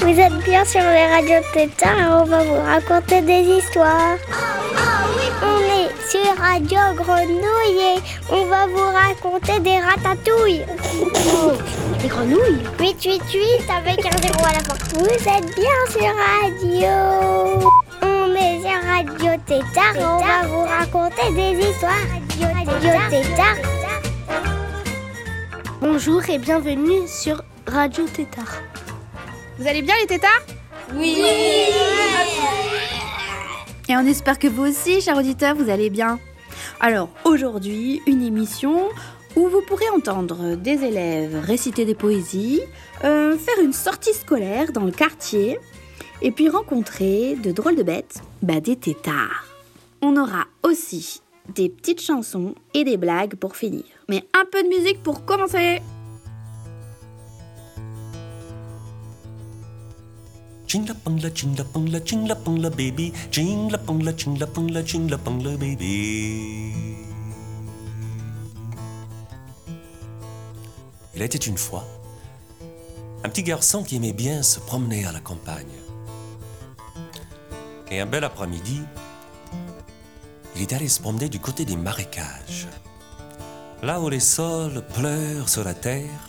Vous êtes bien sur les radios Tétard et on va vous raconter des histoires. On est sur Radio Grenouille et on va vous raconter des ratatouilles. Des grenouilles 888 avec un zéro à la fin. Vous êtes bien sur Radio. Radio Tétard et on va vous raconter des histoires. Radio Tétard. Bonjour et bienvenue sur Radio Tétard. Vous allez bien les tétards Et on espère que vous aussi, chers auditeurs, vous allez bien. Alors, aujourd'hui, une émission où vous pourrez entendre des élèves réciter des poésies, euh, faire une sortie scolaire dans le quartier, et puis rencontrer de drôles de bêtes, bah des tétards. On aura aussi des petites chansons et des blagues pour finir. Mais un peu de musique pour commencer. Il était une fois un petit garçon qui aimait bien se promener à la campagne. Et un bel après-midi, il est allé se promener du côté des marécages. Là où les sols pleurent sur la terre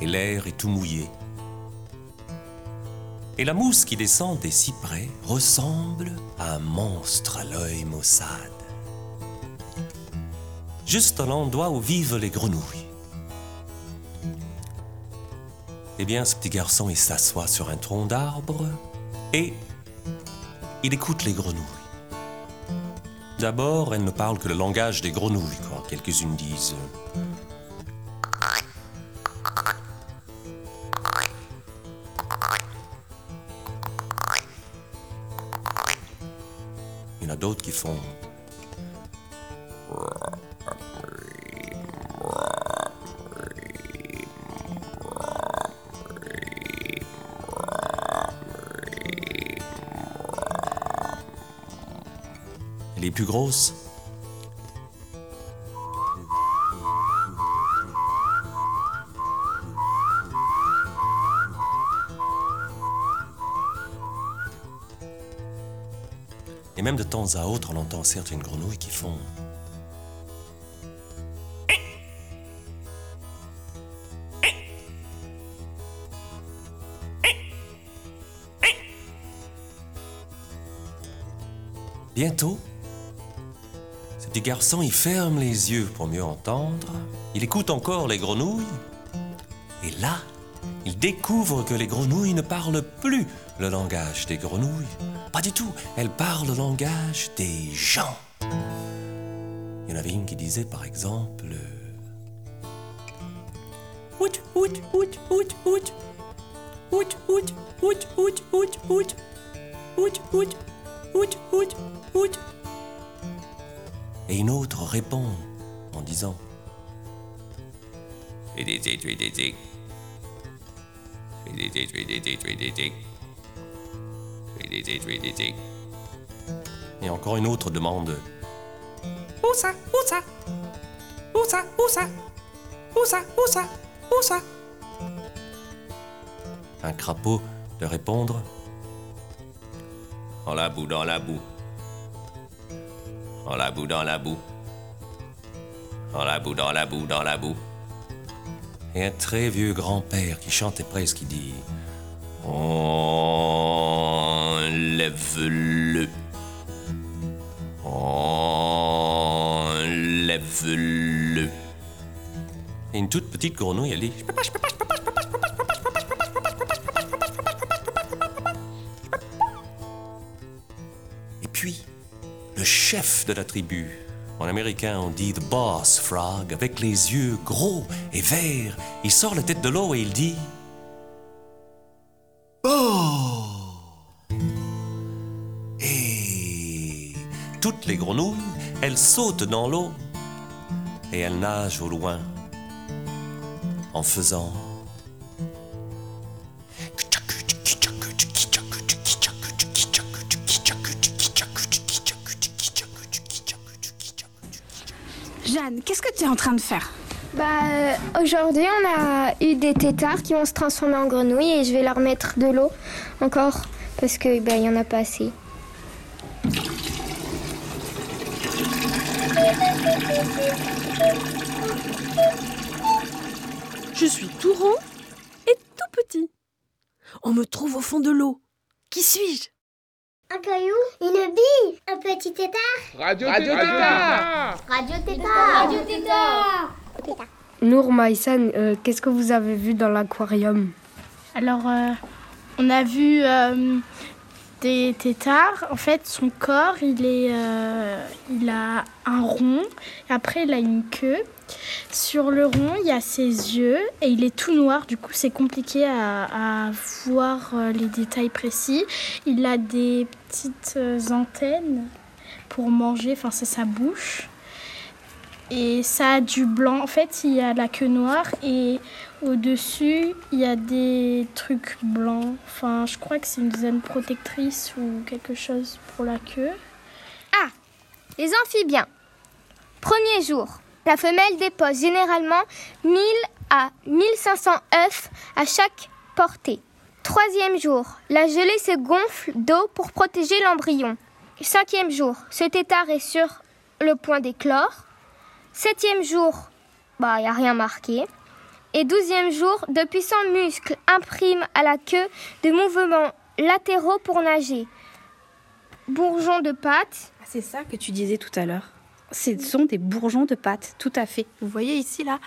et l'air est tout mouillé. Et la mousse qui descend des cyprès ressemble à un monstre à l'œil maussade. Juste à l'endroit où vivent les grenouilles. Eh bien, ce petit garçon, il s'assoit sur un tronc d'arbre et il écoute les grenouilles. D'abord, elles ne parlent que le langage des grenouilles, quand quelques-unes disent Il y en a d'autres qui font. Plus. Et même de temps à autre, on entend certaines grenouilles qui font. Bientôt, petit garçon, il ferme les yeux pour mieux entendre. Il écoute encore les grenouilles. Et là, il découvre que les grenouilles ne parlent plus le langage des grenouilles. Pas du tout. Elles parlent le langage des gens. Il y en avait une qui disait, par exemple... Out, out, out, out. Et une autre répond en disant... Et encore une autre demande. Où ça Où ça? Où ça Où ça? Où ça Où ça Où ça? Un crapaud de répondre. Dans la boue, dans la boue. Dans la boue, dans la boue. Dans la boue, dans la boue, dans la boue. Et un très vieux grand-père qui chantait presque, qui dit Enlève-le. Enlève-le. Et une toute petite grenouille, elle dit Et puis, le chef de la tribu, en américain on dit The Boss Frog, avec les yeux gros et verts, il sort la tête de l'eau et il dit Oh Et toutes les grenouilles, elles sautent dans l'eau et elles nagent au loin en faisant qu'est-ce que tu es en train de faire? Bah, euh, aujourd'hui, on a eu des têtards qui vont se transformer en grenouilles et je vais leur mettre de l'eau encore parce que bah, il y en a pas assez. Je suis tout rond et tout petit. On me trouve au fond de l'eau. Qui suis-je? Un caillou, une bille, un petit tétard. Radio, Tétard Radio tétard. Radio tétard. Nour Maïsan, euh, qu'est-ce que vous avez vu dans l'aquarium? Alors, euh, on a vu euh, des têtards. En fait, son corps, il, est, euh, il a un rond. Et après, il a une queue. Sur le rond, il y a ses yeux. Et il est tout noir. Du coup, c'est compliqué à, à voir euh, les détails précis. Il a des petites euh, antennes pour manger. Enfin, c'est sa bouche. Et ça a du blanc. En fait, il y a la queue noire et au-dessus, il y a des trucs blancs. Enfin, je crois que c'est une zone protectrice ou quelque chose pour la queue. Les amphibiens. Premier jour. La femelle dépose généralement 1000 à 1500 œufs à chaque portée. Troisième jour. La gelée se gonfle d'eau pour protéger l'embryon. Cinquième jour. Ce tétard est sur le point d'éclore. Septième jour. Bah, il n'y a rien marqué. Et douzième jour, de puissants muscles impriment à la queue de mouvements latéraux pour nager. Bourgeons de pattes, Ah, C'est ça que tu disais tout à l'heure. Ce sont des bourgeons de pâte, tout à fait. Vous voyez ici, là,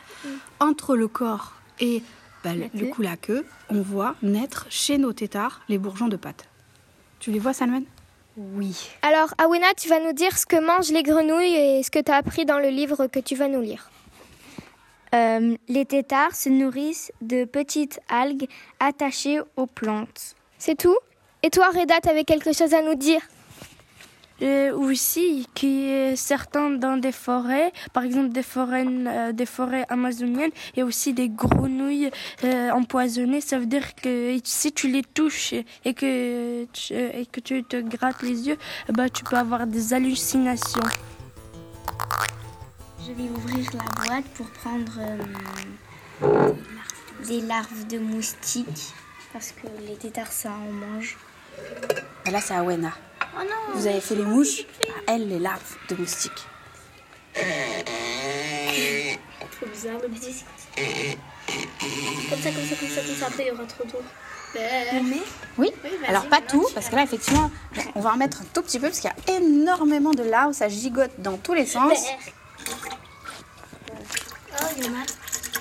Entre le corps et bah, le, cou, la queue, on voit naître chez nos têtards les bourgeons de pâte. Tu les vois, Salman? Oui. Alors, Awena, tu vas nous dire ce que mangent les grenouilles et ce que tu as appris dans le livre que tu vas nous lire. Euh, les têtards se nourrissent de petites algues attachées aux plantes. C'est tout? Et toi, Reda, tu avais quelque chose à nous dire? Euh, aussi, qui est certains dans des forêts, par exemple des forêts, euh, des forêts amazoniennes, et aussi des grenouilles euh, empoisonnées. Ça veut dire que si tu les touches et que tu, et que tu te grattes les yeux, bah, tu peux avoir des hallucinations. Je vais ouvrir la boîte pour prendre euh, des larves de moustiques, parce que les têtards, ça en mange. Là, c'est Awena. Oh non Vous avez fait les mouches, à elle, les larves de moustiques. trop bizarre le petit. Comme ça, comme ça, comme ça, comme ça, après il y aura trop d'eau. Oui, alors pas tout, parce que là, effectivement, on va en mettre un tout petit peu, parce qu'il y a énormément de larves, ça gigote dans tous les sens. Oh, il y en a.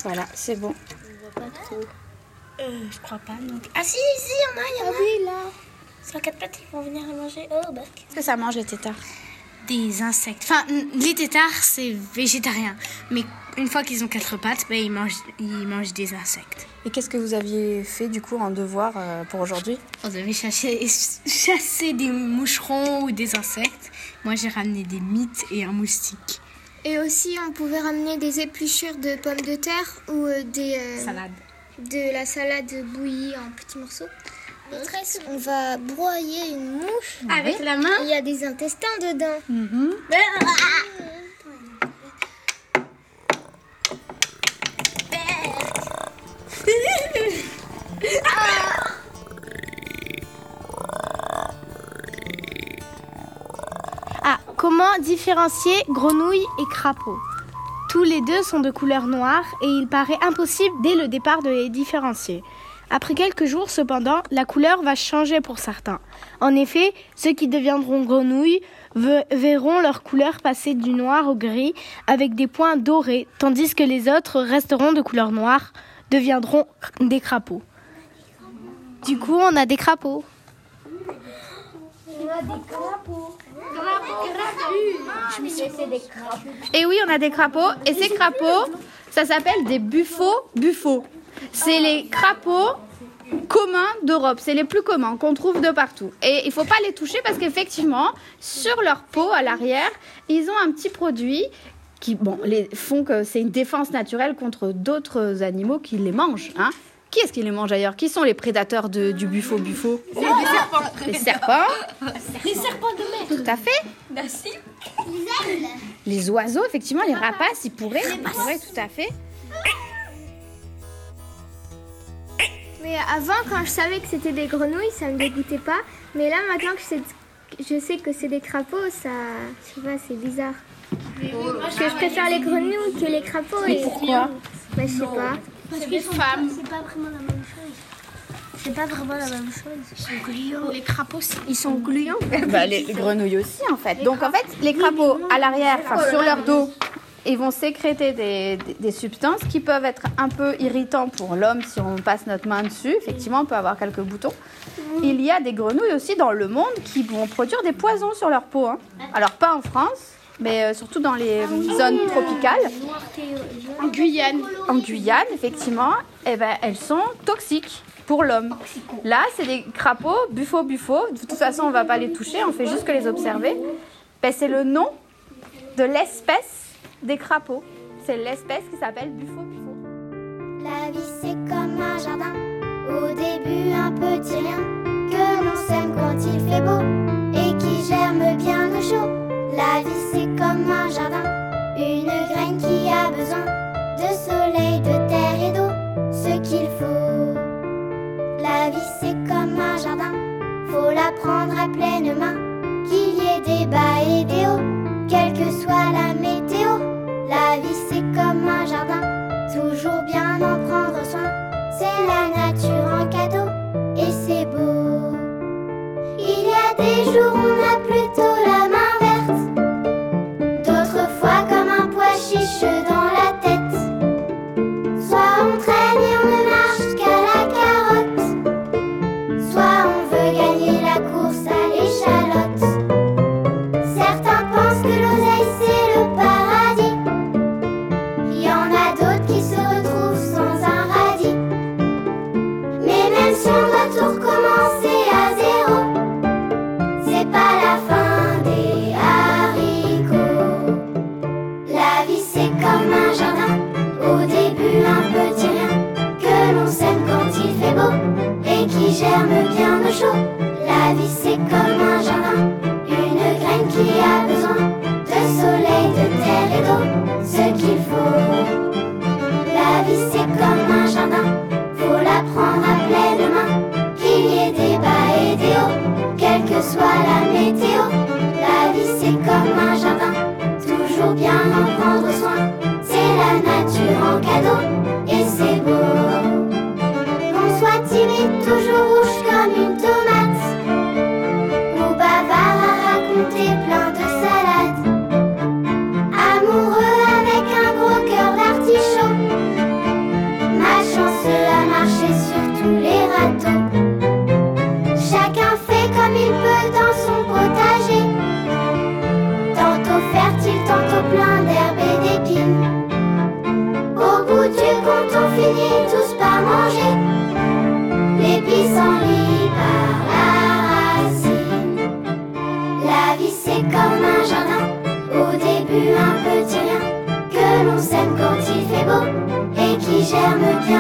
Voilà, c'est bon. On voit pas trop. Euh, je crois pas. Donc... Ah si, si, il y en a, il y en a. oui, là. Sur quatre pattes, ils vont venir manger. Oh, bah. Qu'est-ce que ça mange, les têtards? Des insectes. Enfin, les têtards, c'est végétarien. Mais une fois qu'ils ont quatre pattes, ben, ils, mangent, ils mangent des insectes. Et qu'est-ce que vous aviez fait, du coup, en devoir euh, pour aujourd'hui? On devait chasser, chasser des moucherons ou des insectes. Moi, j'ai ramené des mythes et un moustique. Et aussi, on pouvait ramener des épluchures de pommes de terre ou euh, des, euh, Salade. de la salade bouillie en petits morceaux. Maîtresse, on va broyer une mouche. Avec la main Il y a des intestins dedans. Ah, comment différencier grenouille et crapaud? Tous les deux sont de couleur noire et il paraît impossible dès le départ de les différencier. Après quelques jours, cependant, la couleur va changer pour certains. En effet, ceux qui deviendront grenouilles ve- verront leur couleur passer du noir au gris avec des points dorés, tandis que les autres resteront de couleur noire, deviendront des crapauds. Du coup, on a des crapauds. Et oui, on a des crapauds. Et ces crapauds, ça s'appelle des buffos buffos. C'est les crapauds communs d'Europe. C'est les plus communs qu'on trouve de partout. Et il faut pas les toucher parce qu'effectivement, sur leur peau, à l'arrière, ils ont un petit produit qui bon, les font que c'est une défense naturelle contre d'autres animaux qui les mangent. Hein qui est-ce qui les mange d'ailleurs? Qui sont les prédateurs de- du buffo buffo? Les serpents. Les serpents Les serpents de mer. Tout à fait. Les oiseaux, effectivement, les rapaces, ils pourraient. Ils pourraient, tout à fait. Mais avant, quand je savais que c'était des grenouilles, ça me dégoûtait pas. Mais là, maintenant que je sais, je sais que c'est des crapauds, ça, je sais pas, c'est bizarre. Parce que je préfère les grenouilles que les crapauds. Mais et- pourquoi Bah, je sais pas. Parce qu'ils sont femmes. C'est pas vraiment la même chose. C'est pas vraiment la même chose. Ils sont gluants. Les crapauds, ils sont gluants. Bah, les, les grenouilles aussi, en fait. Donc, en fait, les crapauds, à l'arrière, enfin, sur leur dos, ils vont sécréter des, des- des substances qui peuvent être un peu irritants pour l'homme si on passe notre main dessus. Effectivement, on peut avoir quelques boutons. Il y a des grenouilles aussi dans le monde qui vont produire des poisons sur leur peau. hein. Alors, pas en France, mais euh, surtout dans les zones tropicales. En Guyane. En Guyane, effectivement, eh ben, elles sont toxiques pour l'homme. Là, c'est des crapauds, buffo, buffo. De toute façon, on va pas les toucher, on fait juste que les observer. Ben, c'est le nom de l'espèce des crapauds. C'est l'espèce qui s'appelle buffo, buffo. La vie c'est comme un jardin, au début un petit rien, que l'on sème quand il fait beau et qui germe bien au chaud. La vie c'est comme un jardin, une graine qui a besoin de soleil, de terre et d'eau, ce qu'il faut. La vie c'est comme un jardin, faut la prendre à pleine main, qu'il y ait des bas et des hauts, quelle que soit la météo. La vie c'est comme un jardin, toujours bien en prendre soin. C'est la nature en cadeau et c'est beau. Il y a des jours on a plutôt la main verte, d'autres fois comme un pois chiche dans la tête. Soit on traîne et on ne marche qu'à la carotte, soit on veut gagner la course à qui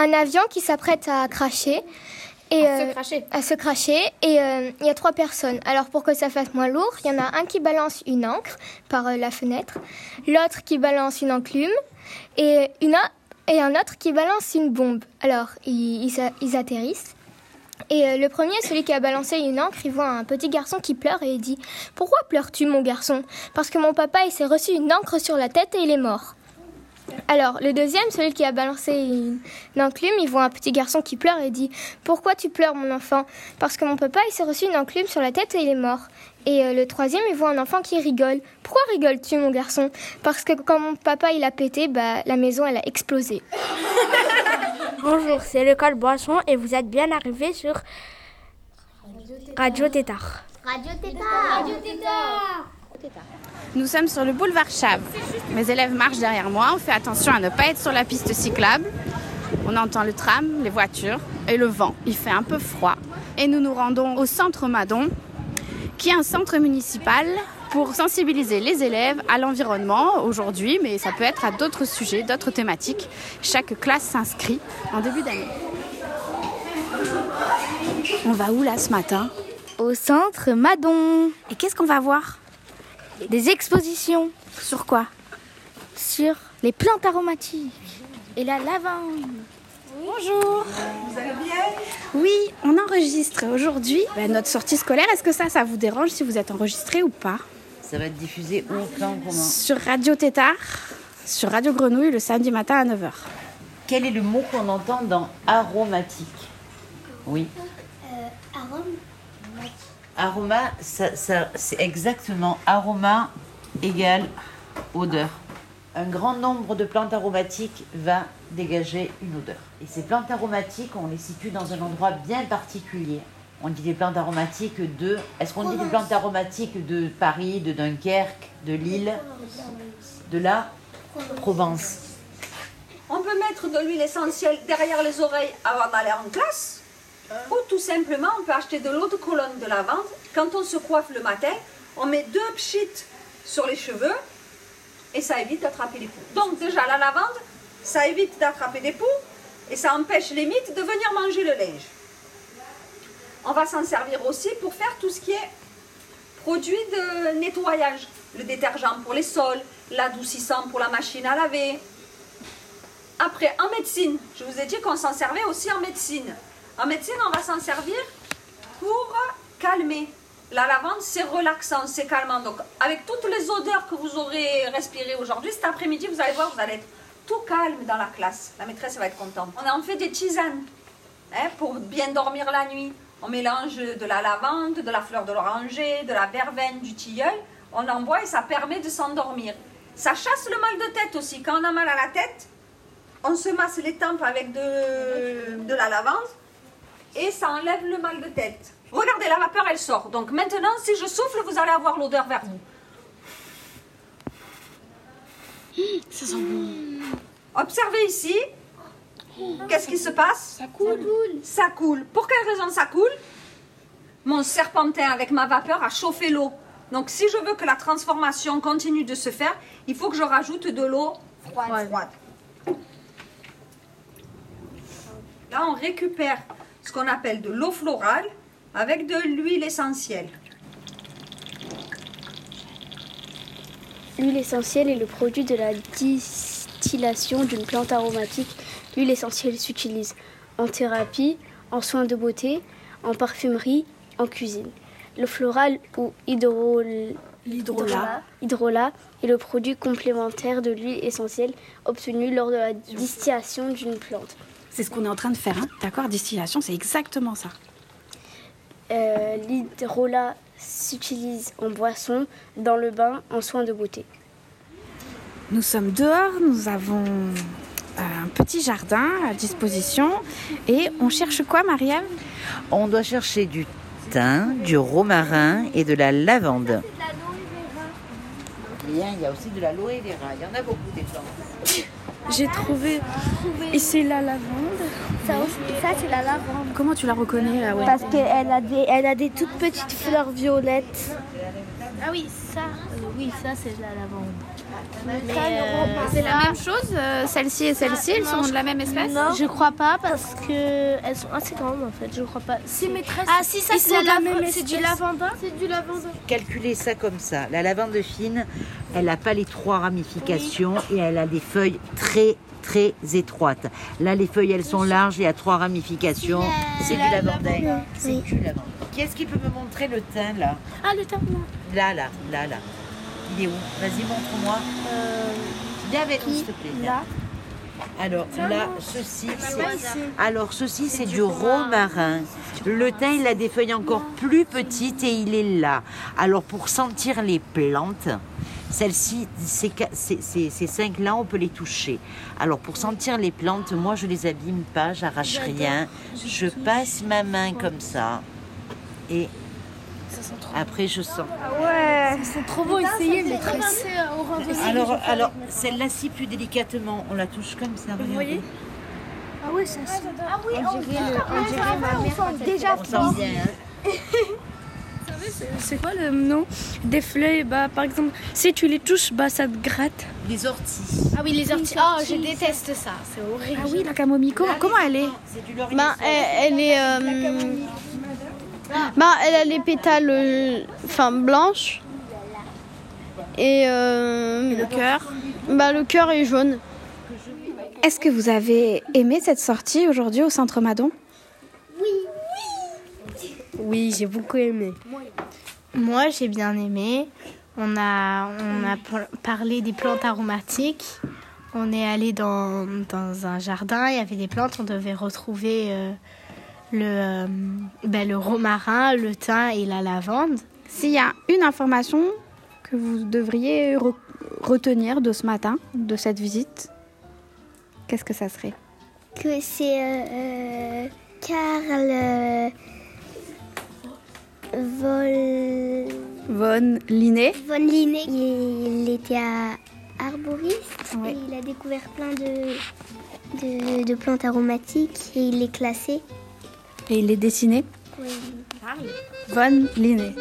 un avion qui s'apprête à cracher. Et, À se euh, cracher. à se cracher. Et euh, il y a trois personnes. Alors, pour que ça fasse moins lourd, il y en a un qui balance une encre par euh, la fenêtre, l'autre qui balance une enclume et, une, o- et un autre qui balance une bombe. Alors, ils, ils a- ils atterrissent. Et euh, le premier, celui qui a balancé une encre, il voit un petit garçon qui pleure et il dit Pourquoi pleures-tu, mon garçon? Parce que mon papa, il s'est reçu une encre sur la tête et il est mort. Alors, le deuxième, celui qui a balancé une, une enclume, il voit un petit garçon qui pleure et dit Pourquoi tu pleures, mon enfant? Parce que mon papa, il s'est reçu une enclume sur la tête et il est mort. Et euh, le troisième, il voit un enfant qui rigole. Pourquoi rigoles-tu, mon garçon? Parce que quand mon papa, il a pété, bah, la maison, elle a explosé. Bonjour, c'est l'école Boisson et vous êtes bien arrivés sur Radio Tétard. Radio Tétard. Radio Tétard. Nous sommes sur le boulevard Chave. Mes élèves marchent derrière moi. On fait attention à ne pas être sur la piste cyclable. On entend le tram, les voitures et le vent. Il fait un peu froid. Et nous nous rendons au centre Madon, qui est un centre municipal pour sensibiliser les élèves à l'environnement aujourd'hui, mais ça peut être à d'autres sujets, d'autres thématiques. Chaque classe s'inscrit en début d'année. On va où là ce matin? Au centre Madon. Et qu'est-ce qu'on va voir? Des expositions Sur quoi? Sur les plantes aromatiques et la lavande. Bonjour. Vous allez bien? Oui, on enregistre aujourd'hui ben, notre sortie scolaire. Est-ce que ça, ça vous dérange si vous êtes enregistré ou pas? Ça va être diffusé où, quand, comment Sur Radio Tétard, sur Radio Grenouille, le samedi matin à 9h. Quel est le mot qu'on entend dans aromatique? Oui. Aroma, c'est exactement aroma égale odeur. Un grand nombre de plantes aromatiques va dégager une odeur. Et ces plantes aromatiques, on les situe dans un endroit bien particulier. On dit des plantes aromatiques de. Est-ce qu'on dit des plantes aromatiques de Paris, de Dunkerque, de Lille, de la Provence? On peut mettre de l'huile essentielle derrière les oreilles avant d'aller en classe. Ou tout simplement, on peut acheter de l'eau de colonne de lavande. Quand on se coiffe le matin, on met deux pchites sur les cheveux et ça évite d'attraper les poux. Donc déjà, la lavande, ça évite d'attraper des poux et ça empêche les mites de venir manger le linge. On va s'en servir aussi pour faire tout ce qui est produit de nettoyage. Le détergent pour les sols, l'adoucissant pour la machine à laver, après, en médecine, je vous ai dit qu'on s'en servait aussi en médecine. En médecine, on va s'en servir pour calmer. La lavande, c'est relaxant, c'est calmant. Donc, avec toutes les odeurs que vous aurez respirées aujourd'hui, cet après-midi, vous allez voir, vous allez être tout calme dans la classe. La maîtresse va être contente. On en fait des tisanes hein, pour bien dormir la nuit. On mélange de la lavande, de la fleur de l'oranger, de la verveine, du tilleul. On en boit et ça permet de s'endormir. Ça chasse le mal de tête aussi. Quand on a mal à la tête, on se masse les tempes avec de la lavande et ça enlève le mal de tête. Regardez, la vapeur, elle sort. Donc maintenant, si je souffle, vous allez avoir l'odeur vers vous. Ça sent bon. Observez ici. Qu'est-ce qui se passe? Ça coule. Ça coule. Pour quelle raison ça coule? Mon serpentin avec ma vapeur a chauffé l'eau. Donc si je veux que la transformation continue de se faire, il faut que je rajoute de l'eau froide. froide. Là, on récupère ce qu'on appelle de l'eau florale avec de l'huile essentielle. L'huile essentielle est le produit de la distillation d'une plante aromatique. L'huile essentielle s'utilise en thérapie, en soins de beauté, en parfumerie, en cuisine. Le floral ou hydrol- L'hydrolat. hydrolat est le produit complémentaire de l'huile essentielle obtenue lors de la distillation d'une plante. C'est ce qu'on est en train de faire, hein d'accord Distillation, c'est exactement ça. Euh, L'hydrolat s'utilise en boisson, dans le bain, en soins de beauté. Nous sommes dehors, nous avons euh, un petit jardin à disposition et on cherche quoi, Marielle? On doit chercher du thym, du romarin et de la lavande. Bien, il y a aussi de l'aloe vera. Il y en a beaucoup des plantes. J'ai trouvé ici la lavande. Ça, ça c'est la lavande. Comment tu la reconnais là ouais? Parce qu'elle a, des, elle a des toutes petites fleurs violettes. Ah oui, ça, oui, ça c'est de la lavande. Euh, romarin. C'est la même chose, euh, celle-ci et celle-ci, elles sont de la même espèce Je crois pas parce que elles sont assez grandes en fait. Je crois pas. Si maîtresse. Ah si ça c'est la même C'est du espèce. lavandin. C'est du lavandin. Calculez ça comme ça. La lavande fine, elle n'a pas les trois ramifications et elle a des feuilles très très étroites. Là, les feuilles, elles sont larges et à trois ramifications. C'est du lavandin. C'est du lavande. Qui est-ce qui peut me montrer le thym là? Ah le tableau. Là, là, là, là. Il est où Vas-y, montre-moi. Euh, Viens avec nous, s'il te plaît. Là. Alors là, ceci, c'est alors ceci c'est du romarin. Le thym, il a des feuilles encore plus petites et il est là. Alors pour sentir les plantes, celles-ci, ces- ces cinq-là, on peut les toucher. Alors pour sentir les plantes, moi je les abîme pas, j'arrache rien. Je passe ma main comme ça et après je sens. Ouais. C'est trop beau, essayez les tresses. Alors, alors celle-là-ci plus délicatement, on la touche comme ça. Vous voyez Ah oui, ça sent. Ah oui, On dirait, le- on dirait ma mère déjà On sent bien. hein. C'est quoi le nom des fleurs? Bah, Par exemple, si tu les touches, bah, ça te gratte. Les orties. Ah oui, les orties. Oh, je déteste ça. C'est horrible. Ah oui, la camomille, comment, comment elle est? C'est du laurier. Ben, elle, elle est. euh, ben, elle a les pétales euh, enfin, blanches. Et, euh, Le cœur. ben, le cœur est jaune. Est-ce que vous avez aimé cette sortie aujourd'hui au Centre Madon? Oui, j'ai beaucoup aimé. Moi, j'ai bien aimé. On a, on a par- parlé des plantes aromatiques. On est allé dans, dans un jardin, il y avait des plantes, on devait retrouver euh, le, euh, ben, le romarin, le thym et la lavande. S'il y a une information que vous devriez re- retenir de ce matin, de cette visite, qu'est-ce que ça serait? Que c'est euh, euh, Karl Vol... Von Linné Von Linné. Il, il était à arboriste et il a découvert plein de, de, de plantes aromatiques et il les classait. Et il est dessiné Von Linné.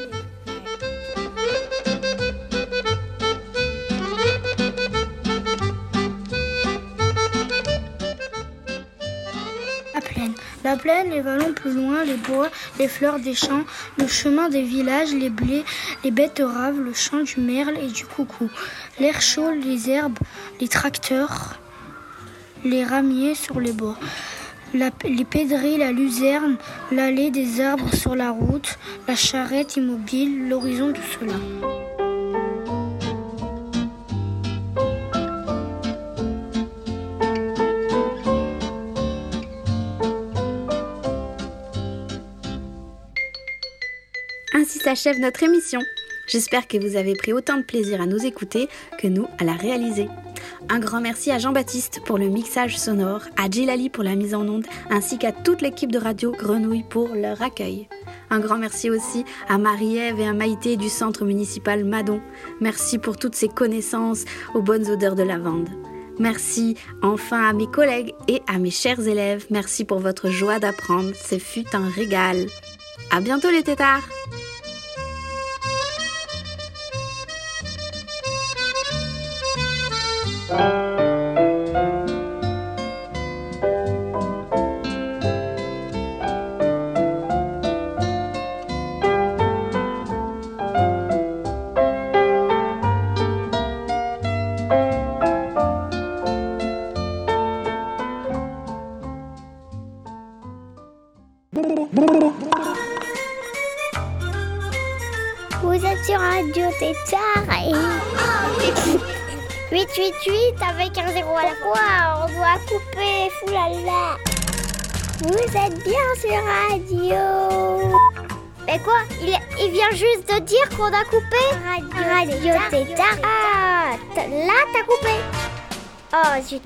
La plaine. La plaine, les vallons plus loin, les bois, les fleurs des champs, le chemin des villages, les blés, les betteraves, le chant du merle et du coucou. L'air chaud, les herbes, les tracteurs, les ramiers sur les bords. Les pédris, la luzerne, l'allée des arbres sur la route, la charrette immobile, l'horizon tout cela. Ainsi s'achève notre émission. J'espère que vous avez pris autant de plaisir à nous écouter que nous à la réaliser. Un grand merci à Jean-Baptiste pour le mixage sonore, à Djilali pour la mise en onde, ainsi qu'à toute l'équipe de Radio Grenouille pour leur accueil. Un grand merci aussi à Marie-Ève et à Maïté du centre municipal Madon. Merci pour toutes ces connaissances aux bonnes odeurs de lavande. Merci enfin à mes collègues et à mes chers élèves. Merci pour votre joie d'apprendre. Ce fut un régal. À bientôt les tétards! 888 avec un zéro à la fois, on doit couper, foulala. Vous êtes bien sur Radio. Mais quoi? Il, il vient juste de dire qu'on a coupé Radio, Radio Tétard. Ah, t- là t'as coupé. Oh zut.